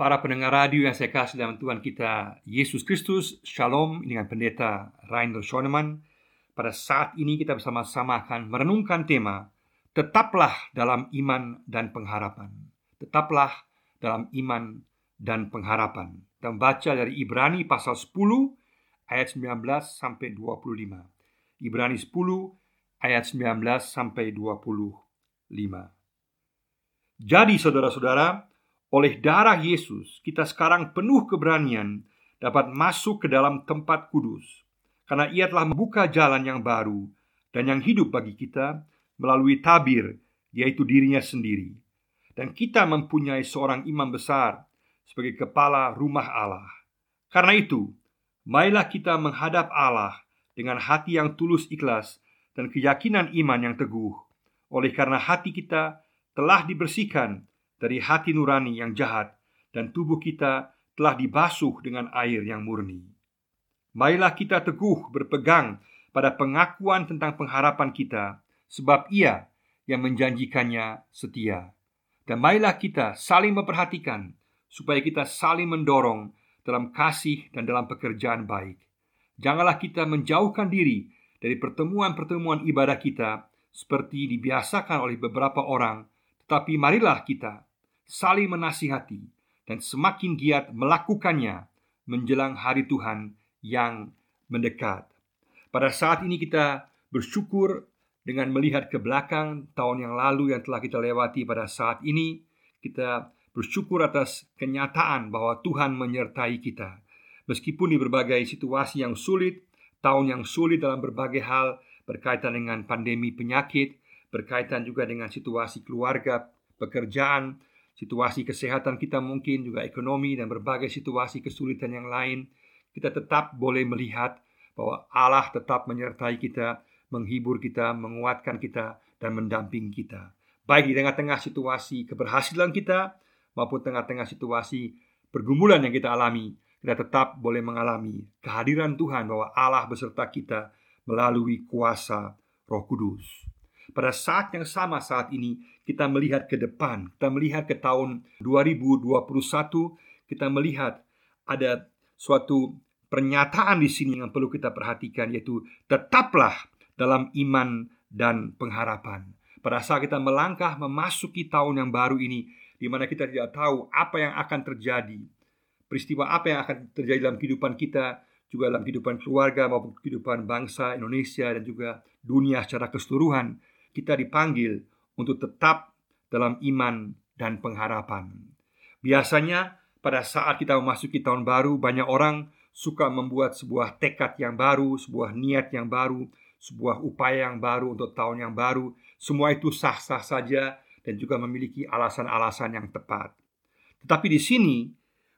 Para pendengar radio yang saya kasih dalam Tuhan kita Yesus Kristus Shalom dengan pendeta Rainer Schoenemann. Pada saat ini kita bersama-sama akan merenungkan tema Tetaplah dalam iman dan pengharapan. Tetaplah dalam iman dan pengharapan. Kita membaca dari Ibrani pasal 10 ayat 19 sampai 25 Ibrani 10 ayat 19 sampai 25 Jadi saudara-saudara oleh darah Yesus, kita sekarang penuh keberanian dapat masuk ke dalam tempat kudus, karena Ia telah membuka jalan yang baru dan yang hidup bagi kita melalui tabir, yaitu dirinya sendiri. Dan kita mempunyai seorang imam besar sebagai kepala rumah Allah. Karena itu, marilah kita menghadap Allah dengan hati yang tulus ikhlas dan keyakinan iman yang teguh. Oleh karena hati kita telah dibersihkan dari hati nurani yang jahat dan tubuh kita telah dibasuh dengan air yang murni. Marilah kita teguh berpegang pada pengakuan tentang pengharapan kita, sebab Ia yang menjanjikannya setia. Dan marilah kita saling memperhatikan, supaya kita saling mendorong dalam kasih dan dalam pekerjaan baik. Janganlah kita menjauhkan diri dari pertemuan-pertemuan ibadah kita, seperti dibiasakan oleh beberapa orang, tetapi marilah kita saling menasihati, dan semakin giat melakukannya menjelang hari Tuhan yang mendekat. Pada saat ini kita bersyukur dengan melihat ke belakang tahun yang lalu yang telah kita lewati pada saat ini kita bersyukur atas kenyataan bahwa Tuhan menyertai kita. Meskipun di berbagai situasi yang sulit, tahun yang sulit dalam berbagai hal berkaitan dengan pandemi penyakit, berkaitan juga dengan situasi keluarga, pekerjaan, situasi kesehatan kita mungkin juga ekonomi dan berbagai situasi kesulitan yang lain, kita tetap boleh melihat bahwa Allah tetap menyertai kita, menghibur kita, menguatkan kita, dan mendampingi kita. Baik di tengah-tengah situasi keberhasilan kita maupun tengah-tengah situasi pergumulan yang kita alami, kita tetap boleh mengalami kehadiran Tuhan bahwa Allah beserta kita melalui kuasa Roh Kudus. Pada saat yang sama saat ini kita melihat ke depan, kita melihat ke tahun 2021, kita melihat ada suatu pernyataan di sini yang perlu kita perhatikan yaitu tetaplah dalam iman dan pengharapan. Pada saat kita melangkah memasuki tahun yang baru ini di mana kita tidak tahu apa yang akan terjadi. Peristiwa apa yang akan terjadi dalam kehidupan kita, juga dalam kehidupan keluarga maupun kehidupan bangsa Indonesia dan juga dunia secara keseluruhan kita dipanggil untuk tetap dalam iman dan pengharapan. Biasanya, pada saat kita memasuki tahun baru, banyak orang suka membuat sebuah tekad yang baru, sebuah niat yang baru, sebuah upaya yang baru untuk tahun yang baru. Semua itu sah-sah saja dan juga memiliki alasan-alasan yang tepat. Tetapi di sini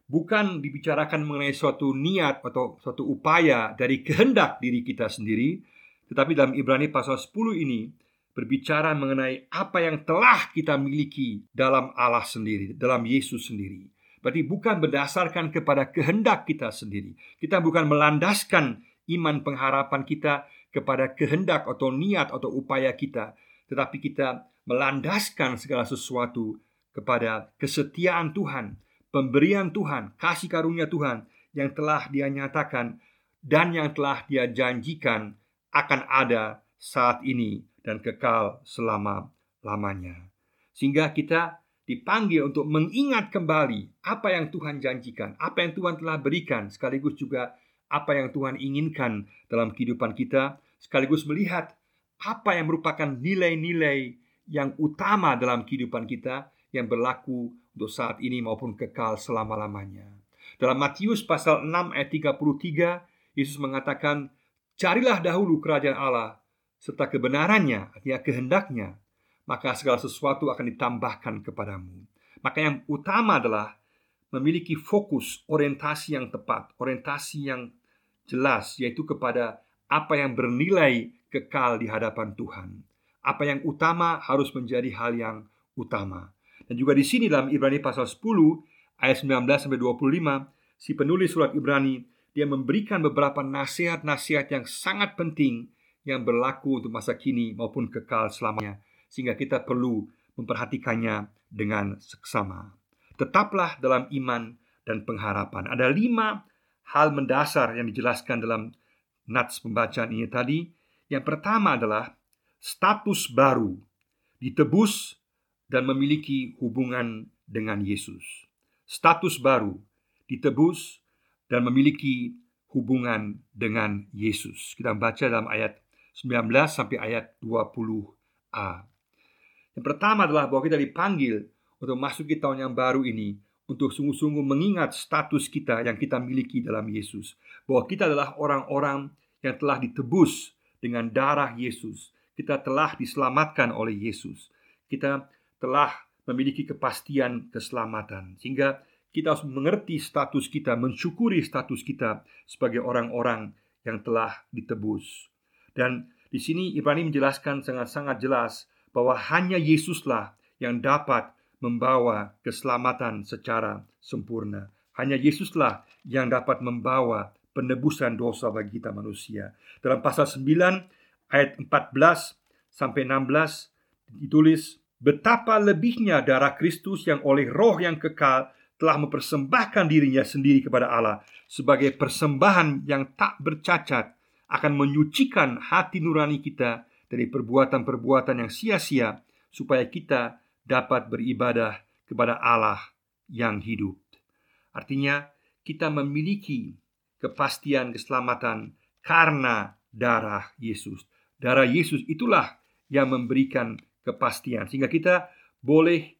bukan dibicarakan mengenai suatu niat atau suatu upaya dari kehendak diri kita sendiri, tetapi dalam Ibrani pasal 10 ini berbicara mengenai apa yang telah kita miliki dalam Allah sendiri, dalam Yesus sendiri. Berarti bukan berdasarkan kepada kehendak kita sendiri. Kita bukan melandaskan iman pengharapan kita kepada kehendak atau niat atau upaya kita, tetapi kita melandaskan segala sesuatu kepada kesetiaan Tuhan, pemberian Tuhan, kasih karunia Tuhan yang telah Dia nyatakan dan yang telah Dia janjikan akan ada saat ini dan kekal selama-lamanya. Sehingga kita dipanggil untuk mengingat kembali apa yang Tuhan janjikan, apa yang Tuhan telah berikan, sekaligus juga apa yang Tuhan inginkan dalam kehidupan kita, sekaligus melihat apa yang merupakan nilai-nilai yang utama dalam kehidupan kita yang berlaku untuk saat ini maupun kekal selama-lamanya. Dalam Matius pasal 6 ayat 33, Yesus mengatakan, "Carilah dahulu kerajaan Allah serta kebenarannya, artinya kehendaknya, maka segala sesuatu akan ditambahkan kepadamu. Maka yang utama adalah memiliki fokus orientasi yang tepat, orientasi yang jelas, yaitu kepada apa yang bernilai kekal di hadapan Tuhan. Apa yang utama harus menjadi hal yang utama. Dan juga di sini dalam Ibrani pasal 10 ayat 19 sampai 25, si penulis surat Ibrani dia memberikan beberapa nasihat-nasihat yang sangat penting yang berlaku untuk masa kini maupun kekal selamanya, sehingga kita perlu memperhatikannya dengan seksama. Tetaplah dalam iman dan pengharapan. Ada lima hal mendasar yang dijelaskan dalam nats pembacaan ini tadi. Yang pertama adalah status baru, ditebus dan memiliki hubungan dengan Yesus. Status baru, ditebus dan memiliki hubungan dengan Yesus. Kita baca dalam ayat 19 sampai ayat 20a. Yang pertama adalah bahwa kita dipanggil untuk masuk ke tahun yang baru ini untuk sungguh-sungguh mengingat status kita yang kita miliki dalam Yesus. Bahwa kita adalah orang-orang yang telah ditebus dengan darah Yesus. Kita telah diselamatkan oleh Yesus. Kita telah memiliki kepastian keselamatan. Sehingga kita harus mengerti status kita, mensyukuri status kita sebagai orang-orang yang telah ditebus. Dan di sini Ibrani menjelaskan sangat-sangat jelas bahwa hanya Yesuslah yang dapat membawa keselamatan secara sempurna. Hanya Yesuslah yang dapat membawa penebusan dosa bagi kita manusia. Dalam pasal 9 ayat 14 sampai 16 ditulis betapa lebihnya darah Kristus yang oleh roh yang kekal telah mempersembahkan dirinya sendiri kepada Allah sebagai persembahan yang tak bercacat akan menyucikan hati nurani kita dari perbuatan-perbuatan yang sia-sia supaya kita dapat beribadah kepada Allah yang hidup. Artinya, kita memiliki kepastian keselamatan karena darah Yesus. Darah Yesus itulah yang memberikan kepastian sehingga kita boleh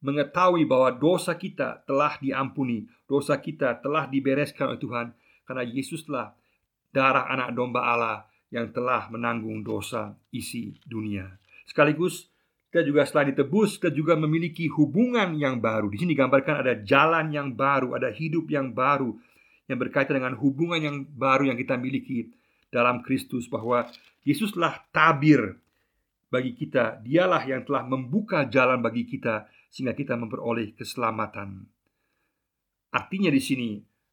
mengetahui bahwa dosa kita telah diampuni, dosa kita telah dibereskan oleh Tuhan karena Yesuslah darah anak domba Allah yang telah menanggung dosa isi dunia. Sekaligus kita juga selain ditebus, kita juga memiliki hubungan yang baru. Di sini digambarkan ada jalan yang baru, ada hidup yang baru yang berkaitan dengan hubungan yang baru yang kita miliki dalam Kristus bahwa Yesuslah tabir bagi kita. Dialah yang telah membuka jalan bagi kita sehingga kita memperoleh keselamatan. Artinya di sini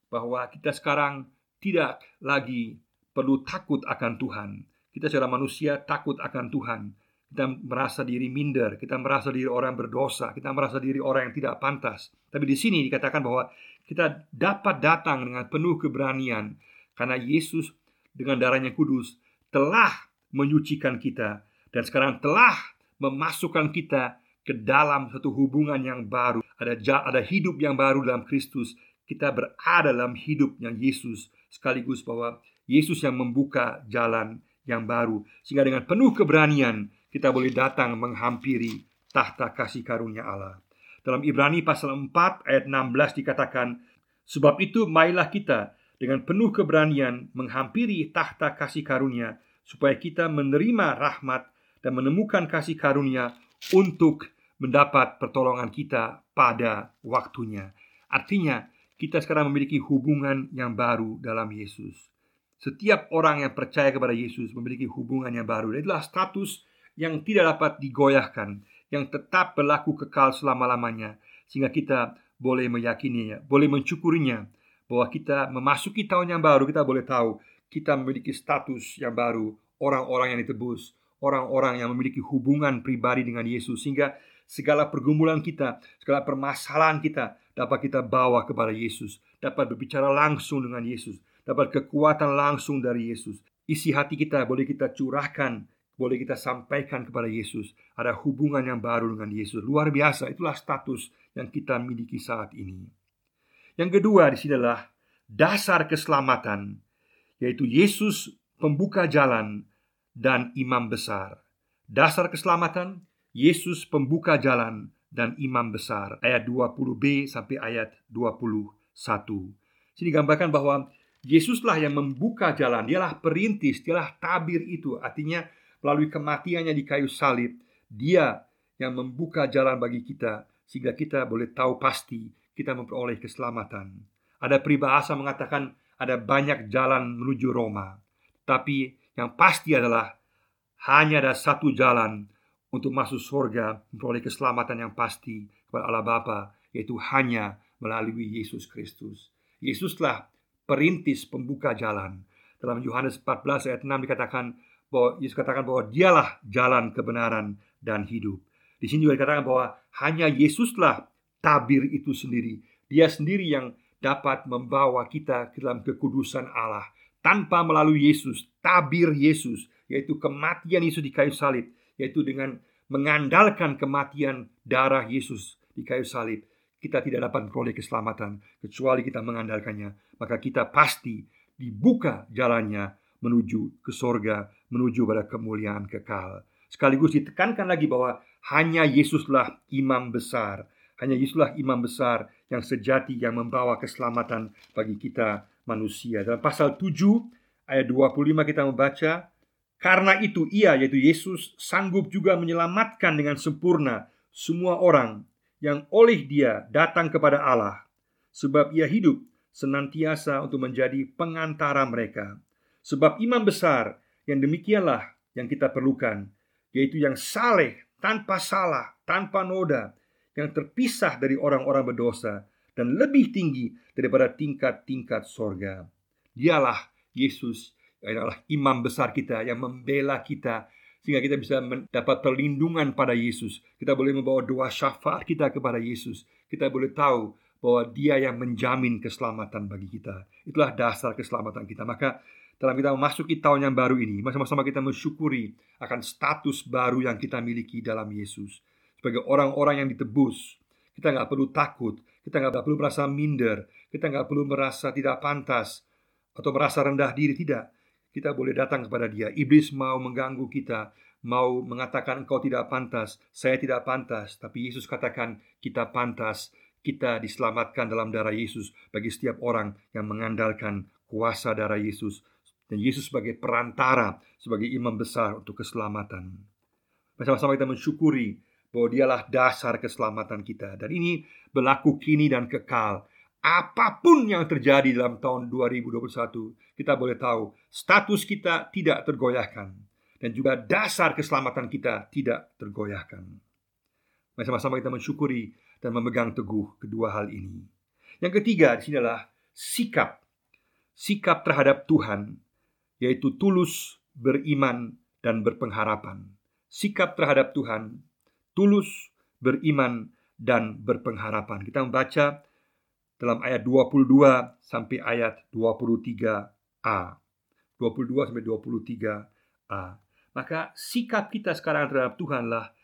bahwa kita sekarang tidak lagi perlu takut akan Tuhan. Kita secara manusia takut akan Tuhan. Kita merasa diri minder, kita merasa diri orang berdosa, kita merasa diri orang yang tidak pantas. Tapi di sini dikatakan bahwa kita dapat datang dengan penuh keberanian karena Yesus dengan darahnya kudus telah menyucikan kita dan sekarang telah memasukkan kita ke dalam satu hubungan yang baru. Ada ada hidup yang baru dalam Kristus. Kita berada dalam hidup yang Yesus sekaligus bahwa Yesus yang membuka jalan yang baru sehingga dengan penuh keberanian kita boleh datang menghampiri tahta kasih karunia Allah. Dalam Ibrani pasal 4 ayat 16 dikatakan, "Sebab itu marilah kita dengan penuh keberanian menghampiri tahta kasih karunia supaya kita menerima rahmat dan menemukan kasih karunia untuk mendapat pertolongan kita pada waktunya." Artinya, kita sekarang memiliki hubungan yang baru dalam Yesus. Setiap orang yang percaya kepada Yesus memiliki hubungan yang baru. Dan itulah status yang tidak dapat digoyahkan, yang tetap berlaku kekal selama-lamanya, sehingga kita boleh meyakininya, boleh mencukurinya, bahwa kita memasuki tahun yang baru, kita boleh tahu kita memiliki status yang baru, orang-orang yang ditebus, orang-orang yang memiliki hubungan pribadi dengan Yesus, sehingga segala pergumulan kita, segala permasalahan kita dapat kita bawa kepada Yesus, dapat berbicara langsung dengan Yesus, dapat kekuatan langsung dari Yesus. Isi hati kita boleh kita curahkan, boleh kita sampaikan kepada Yesus. Ada hubungan yang baru dengan Yesus. Luar biasa, itulah status yang kita miliki saat ini. Yang kedua di sini adalah dasar keselamatan, yaitu Yesus pembuka jalan dan imam besar. Dasar keselamatan, Yesus pembuka jalan dan imam besar ayat 20b sampai ayat 21. Sini gambarkan bahwa Yesuslah yang membuka jalan, dialah perintis, dialah tabir itu. Artinya melalui kematiannya di kayu salib, dia yang membuka jalan bagi kita sehingga kita boleh tahu pasti kita memperoleh keselamatan. Ada peribahasa mengatakan ada banyak jalan menuju Roma, tapi yang pasti adalah hanya ada satu jalan untuk masuk surga memperoleh keselamatan yang pasti kepada Allah Bapa yaitu hanya melalui Yesus Kristus. Yesuslah perintis pembuka jalan. Dalam Yohanes 14 ayat 6 dikatakan bahwa Yesus katakan bahwa dialah jalan kebenaran dan hidup. Di sini juga dikatakan bahwa hanya Yesuslah tabir itu sendiri. Dia sendiri yang dapat membawa kita ke dalam kekudusan Allah tanpa melalui Yesus, tabir Yesus, yaitu kematian Yesus di kayu salib, yaitu dengan mengandalkan kematian darah Yesus di kayu salib. Kita tidak dapat memperoleh keselamatan kecuali kita mengandalkannya. Maka kita pasti dibuka jalannya menuju ke sorga, menuju pada kemuliaan kekal. Sekaligus ditekankan lagi bahwa hanya Yesuslah imam besar hanya Yesuslah imam besar yang sejati yang membawa keselamatan bagi kita manusia. Dalam pasal 7 ayat 25 kita membaca, karena itu ia yaitu Yesus sanggup juga menyelamatkan dengan sempurna semua orang yang oleh dia datang kepada Allah sebab ia hidup senantiasa untuk menjadi pengantara mereka. Sebab imam besar yang demikianlah yang kita perlukan, yaitu yang saleh, tanpa salah, tanpa noda, yang terpisah dari orang-orang berdosa dan lebih tinggi daripada tingkat-tingkat sorga. Dialah Yesus adalah imam besar kita yang membela kita sehingga kita bisa mendapat perlindungan pada Yesus. Kita boleh membawa doa syafaat kita kepada Yesus. Kita boleh tahu bahwa Dia yang menjamin keselamatan bagi kita. Itulah dasar keselamatan kita. Maka dalam kita memasuki tahun yang baru ini, sama-sama kita mensyukuri akan status baru yang kita miliki dalam Yesus sebagai orang-orang yang ditebus. Kita nggak perlu takut, kita nggak perlu merasa minder, kita nggak perlu merasa tidak pantas atau merasa rendah diri. Tidak, kita boleh datang kepada Dia. Iblis mau mengganggu kita, mau mengatakan engkau tidak pantas, saya tidak pantas, tapi Yesus katakan kita pantas. Kita diselamatkan dalam darah Yesus bagi setiap orang yang mengandalkan kuasa darah Yesus dan Yesus sebagai perantara, sebagai imam besar untuk keselamatan. Bersama-sama kita mensyukuri bahwa dialah dasar keselamatan kita dan ini berlaku kini dan kekal. Apa pun yang terjadi dalam tahun 2021, kita boleh tahu status kita tidak tergoyahkan dan juga dasar keselamatan kita tidak tergoyahkan. Mari sama-sama kita mensyukuri dan memegang teguh kedua hal ini. Yang ketiga di sini adalah sikap. Sikap terhadap Tuhan yaitu tulus, beriman dan berpengharapan. Sikap terhadap Tuhan tulus, beriman, dan berpengharapan. Kita membaca dalam ayat 22 sampai ayat 23a. 22 sampai 23a. Maka sikap kita sekarang terhadap Tuhanlah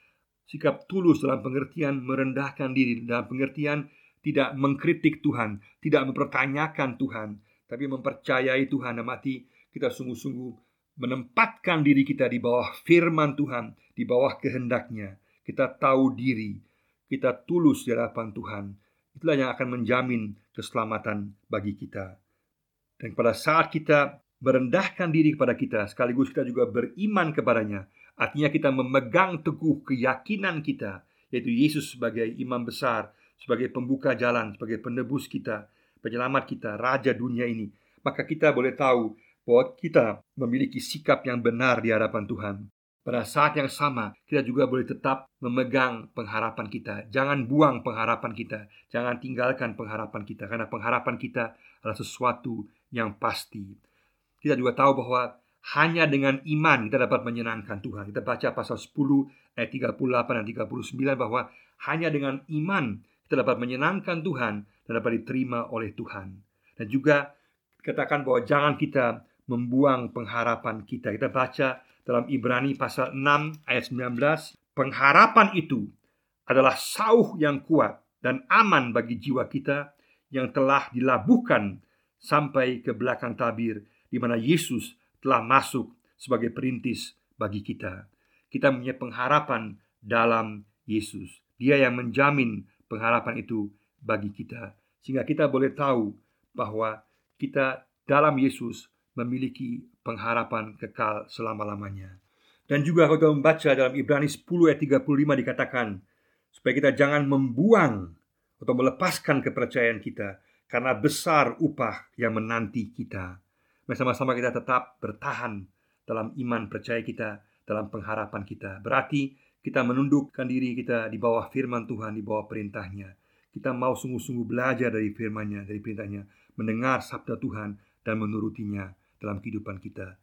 sikap tulus dalam pengertian merendahkan diri, dalam pengertian tidak mengkritik Tuhan, tidak mempertanyakan Tuhan, tapi mempercayai Tuhan dan mati kita sungguh-sungguh menempatkan diri kita di bawah firman Tuhan, di bawah kehendaknya kita tahu diri, kita tulus di hadapan Tuhan, itulah yang akan menjamin keselamatan bagi kita. Dan pada saat kita merendahkan diri kepada kita, sekaligus kita juga beriman kepadanya, artinya kita memegang teguh keyakinan kita, yaitu Yesus sebagai imam besar, sebagai pembuka jalan, sebagai penebus kita, penyelamat kita, raja dunia ini, maka kita boleh tahu bahwa kita memiliki sikap yang benar di hadapan Tuhan. Pada saat yang sama, kita juga boleh tetap memegang pengharapan kita. Jangan buang pengharapan kita, jangan tinggalkan pengharapan kita, karena pengharapan kita adalah sesuatu yang pasti. Kita juga tahu bahwa hanya dengan iman kita dapat menyenangkan Tuhan. Kita baca pasal 10 ayat 38 dan 39 bahwa hanya dengan iman kita dapat menyenangkan Tuhan dan dapat diterima oleh Tuhan. Dan juga katakan bahwa jangan kita membuang pengharapan kita. Kita baca dalam Ibrani pasal 6 ayat 19, pengharapan itu adalah sauh yang kuat dan aman bagi jiwa kita yang telah dilabuhkan sampai ke belakang tabir di mana Yesus telah masuk sebagai perintis bagi kita. Kita punya pengharapan dalam Yesus. Dia yang menjamin pengharapan itu bagi kita sehingga kita boleh tahu bahwa kita dalam Yesus memiliki pengharapan kekal selama-lamanya. Dan juga kalau kita membaca dalam Ibrani 10 ayat 35 dikatakan supaya kita jangan membuang atau melepaskan kepercayaan kita karena besar upah yang menanti kita. Bersama-sama kita tetap bertahan dalam iman percaya kita, dalam pengharapan kita. Berarti kita menundukkan diri kita di bawah firman Tuhan, di bawah perintahnya. Kita mau sungguh-sungguh belajar dari firman-Nya, dari perintahnya, mendengar sabda Tuhan dan menurutinya dalam kehidupan kita.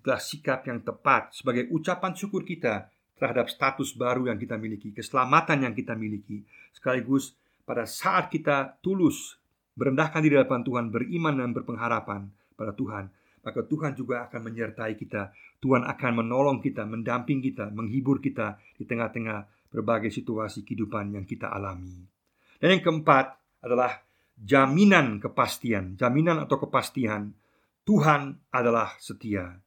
Itulah sikap yang tepat sebagai ucapan syukur kita terhadap status baru yang kita miliki, keselamatan yang kita miliki, sekaligus pada saat kita tulus merendahkan diri depan Tuhan, beriman dan berpengharapan pada Tuhan, maka Tuhan juga akan menyertai kita. Tuhan akan menolong kita, mendamping kita, menghibur kita di tengah-tengah berbagai situasi kehidupan yang kita alami. Dan yang keempat adalah jaminan kepastian, jaminan atau kepastian Tuhan adalah setia.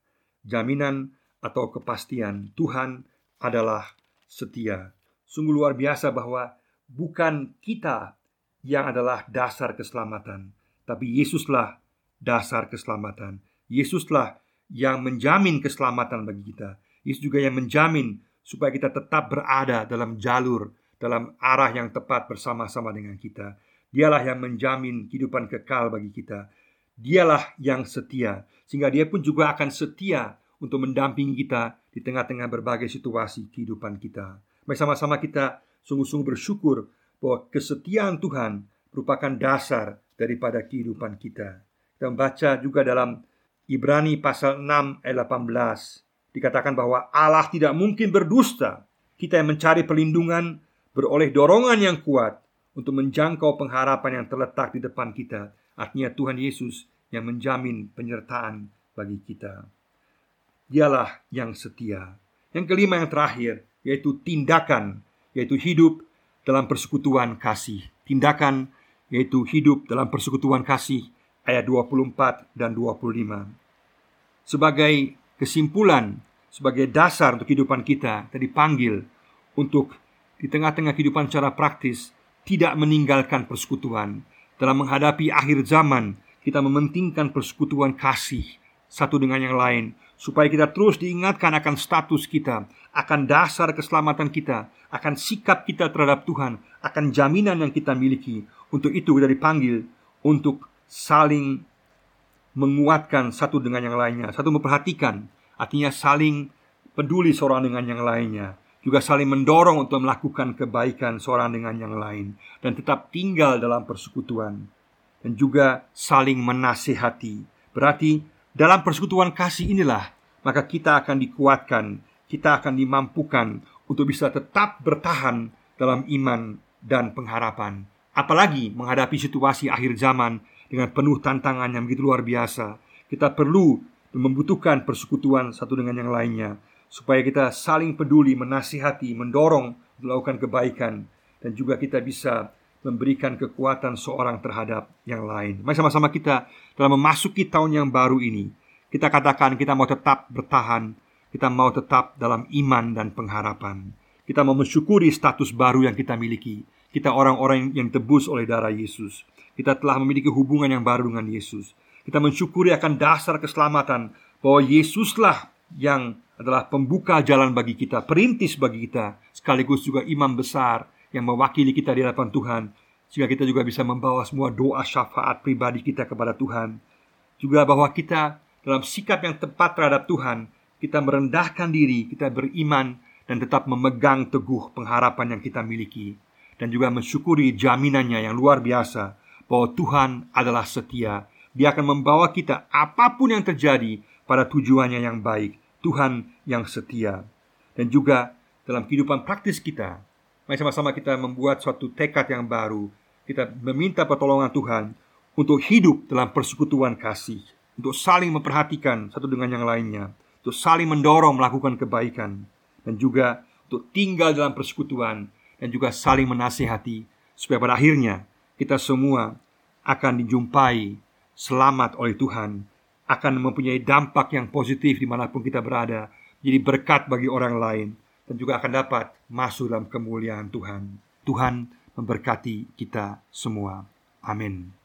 Jaminan atau kepastian Tuhan adalah setia. Sungguh luar biasa bahwa bukan kita yang adalah dasar keselamatan, tapi Yesuslah dasar keselamatan. Yesuslah yang menjamin keselamatan bagi kita. Yesus juga yang menjamin supaya kita tetap berada dalam jalur, dalam arah yang tepat bersama-sama dengan kita. Dialah yang menjamin kehidupan kekal bagi kita. Dialah yang setia, sehingga Dia pun juga akan setia untuk mendampingi kita di tengah-tengah berbagai situasi kehidupan kita. Mari sama-sama kita sungguh-sungguh bersyukur bahwa kesetiaan Tuhan merupakan dasar daripada kehidupan kita. Kita membaca juga dalam Ibrani pasal 6 ayat 18 dikatakan bahwa Allah tidak mungkin berdusta. Kita yang mencari perlindungan beroleh dorongan yang kuat untuk menjangkau pengharapan yang terletak di depan kita. Artinya Tuhan Yesus yang menjamin penyertaan bagi kita. Dialah yang setia. Yang kelima yang terakhir yaitu tindakan, yaitu hidup dalam persekutuan kasih. Tindakan yaitu hidup dalam persekutuan kasih ayat 24 dan 25. Sebagai kesimpulan, sebagai dasar untuk kehidupan kita, kita dipanggil untuk di tengah-tengah kehidupan secara praktis tidak meninggalkan persekutuan. Dalam menghadapi akhir zaman, kita mementingkan persekutuan kasih satu dengan yang lain supaya kita terus diingatkan akan status kita, akan dasar keselamatan kita, akan sikap kita terhadap Tuhan, akan jaminan yang kita miliki. Untuk itu kita dipanggil untuk saling menguatkan satu dengan yang lainnya, satu memperhatikan, artinya saling peduli seorang dengan yang lainnya, juga saling mendorong untuk melakukan kebaikan seorang dengan yang lain dan tetap tinggal dalam persekutuan dan juga saling menasihati. Berarti dalam persekutuan kasih inilah maka kita akan dikuatkan, kita akan dimampukan untuk bisa tetap bertahan dalam iman dan pengharapan. Apalagi menghadapi situasi akhir zaman dengan penuh tantangan yang begitu luar biasa. Kita perlu membutuhkan persekutuan satu dengan yang lainnya supaya kita saling peduli, menasihati, mendorong melakukan kebaikan dan juga kita bisa memberikan kekuatan seorang terhadap yang lain. Mari sama-sama kita dalam memasuki tahun yang baru ini, kita katakan kita mau tetap bertahan, kita mau tetap dalam iman dan pengharapan. Kita mau mensyukuri status baru yang kita miliki. Kita orang-orang yang tebus oleh darah Yesus. Kita telah memiliki hubungan yang baru dengan Yesus. Kita mensyukuri akan dasar keselamatan bahwa Yesuslah yang adalah pembuka jalan bagi kita, perintis bagi kita, sekaligus juga imam besar yang mewakili kita di hadapan Tuhan, sehingga kita juga bisa membawa semua doa syafaat pribadi kita kepada Tuhan. Juga bahwa kita dalam sikap yang tepat terhadap Tuhan, kita merendahkan diri, kita beriman dan tetap memegang teguh pengharapan yang kita miliki dan juga mensyukuri jaminannya yang luar biasa bahwa Tuhan adalah setia. Dia akan membawa kita apa pun yang terjadi pada tujuannya yang baik. Tuhan yang setia. Dan juga dalam kehidupan praktis kita, mari sama-sama kita membuat suatu tekad yang baru. Kita meminta pertolongan Tuhan untuk hidup dalam persekutuan kasih, untuk saling memperhatikan satu dengan yang lainnya, untuk saling mendorong melakukan kebaikan, dan juga untuk tinggal dalam persekutuan dan juga saling menasihati supaya pada akhirnya kita semua akan dijumpai selamat oleh Tuhan, akan mempunyai dampak yang positif di mana pun kita berada, jadi berkat bagi orang lain, dan juga akan dapat masuk dalam kemuliaan Tuhan. Tuhan memberkati kita semua. Amin.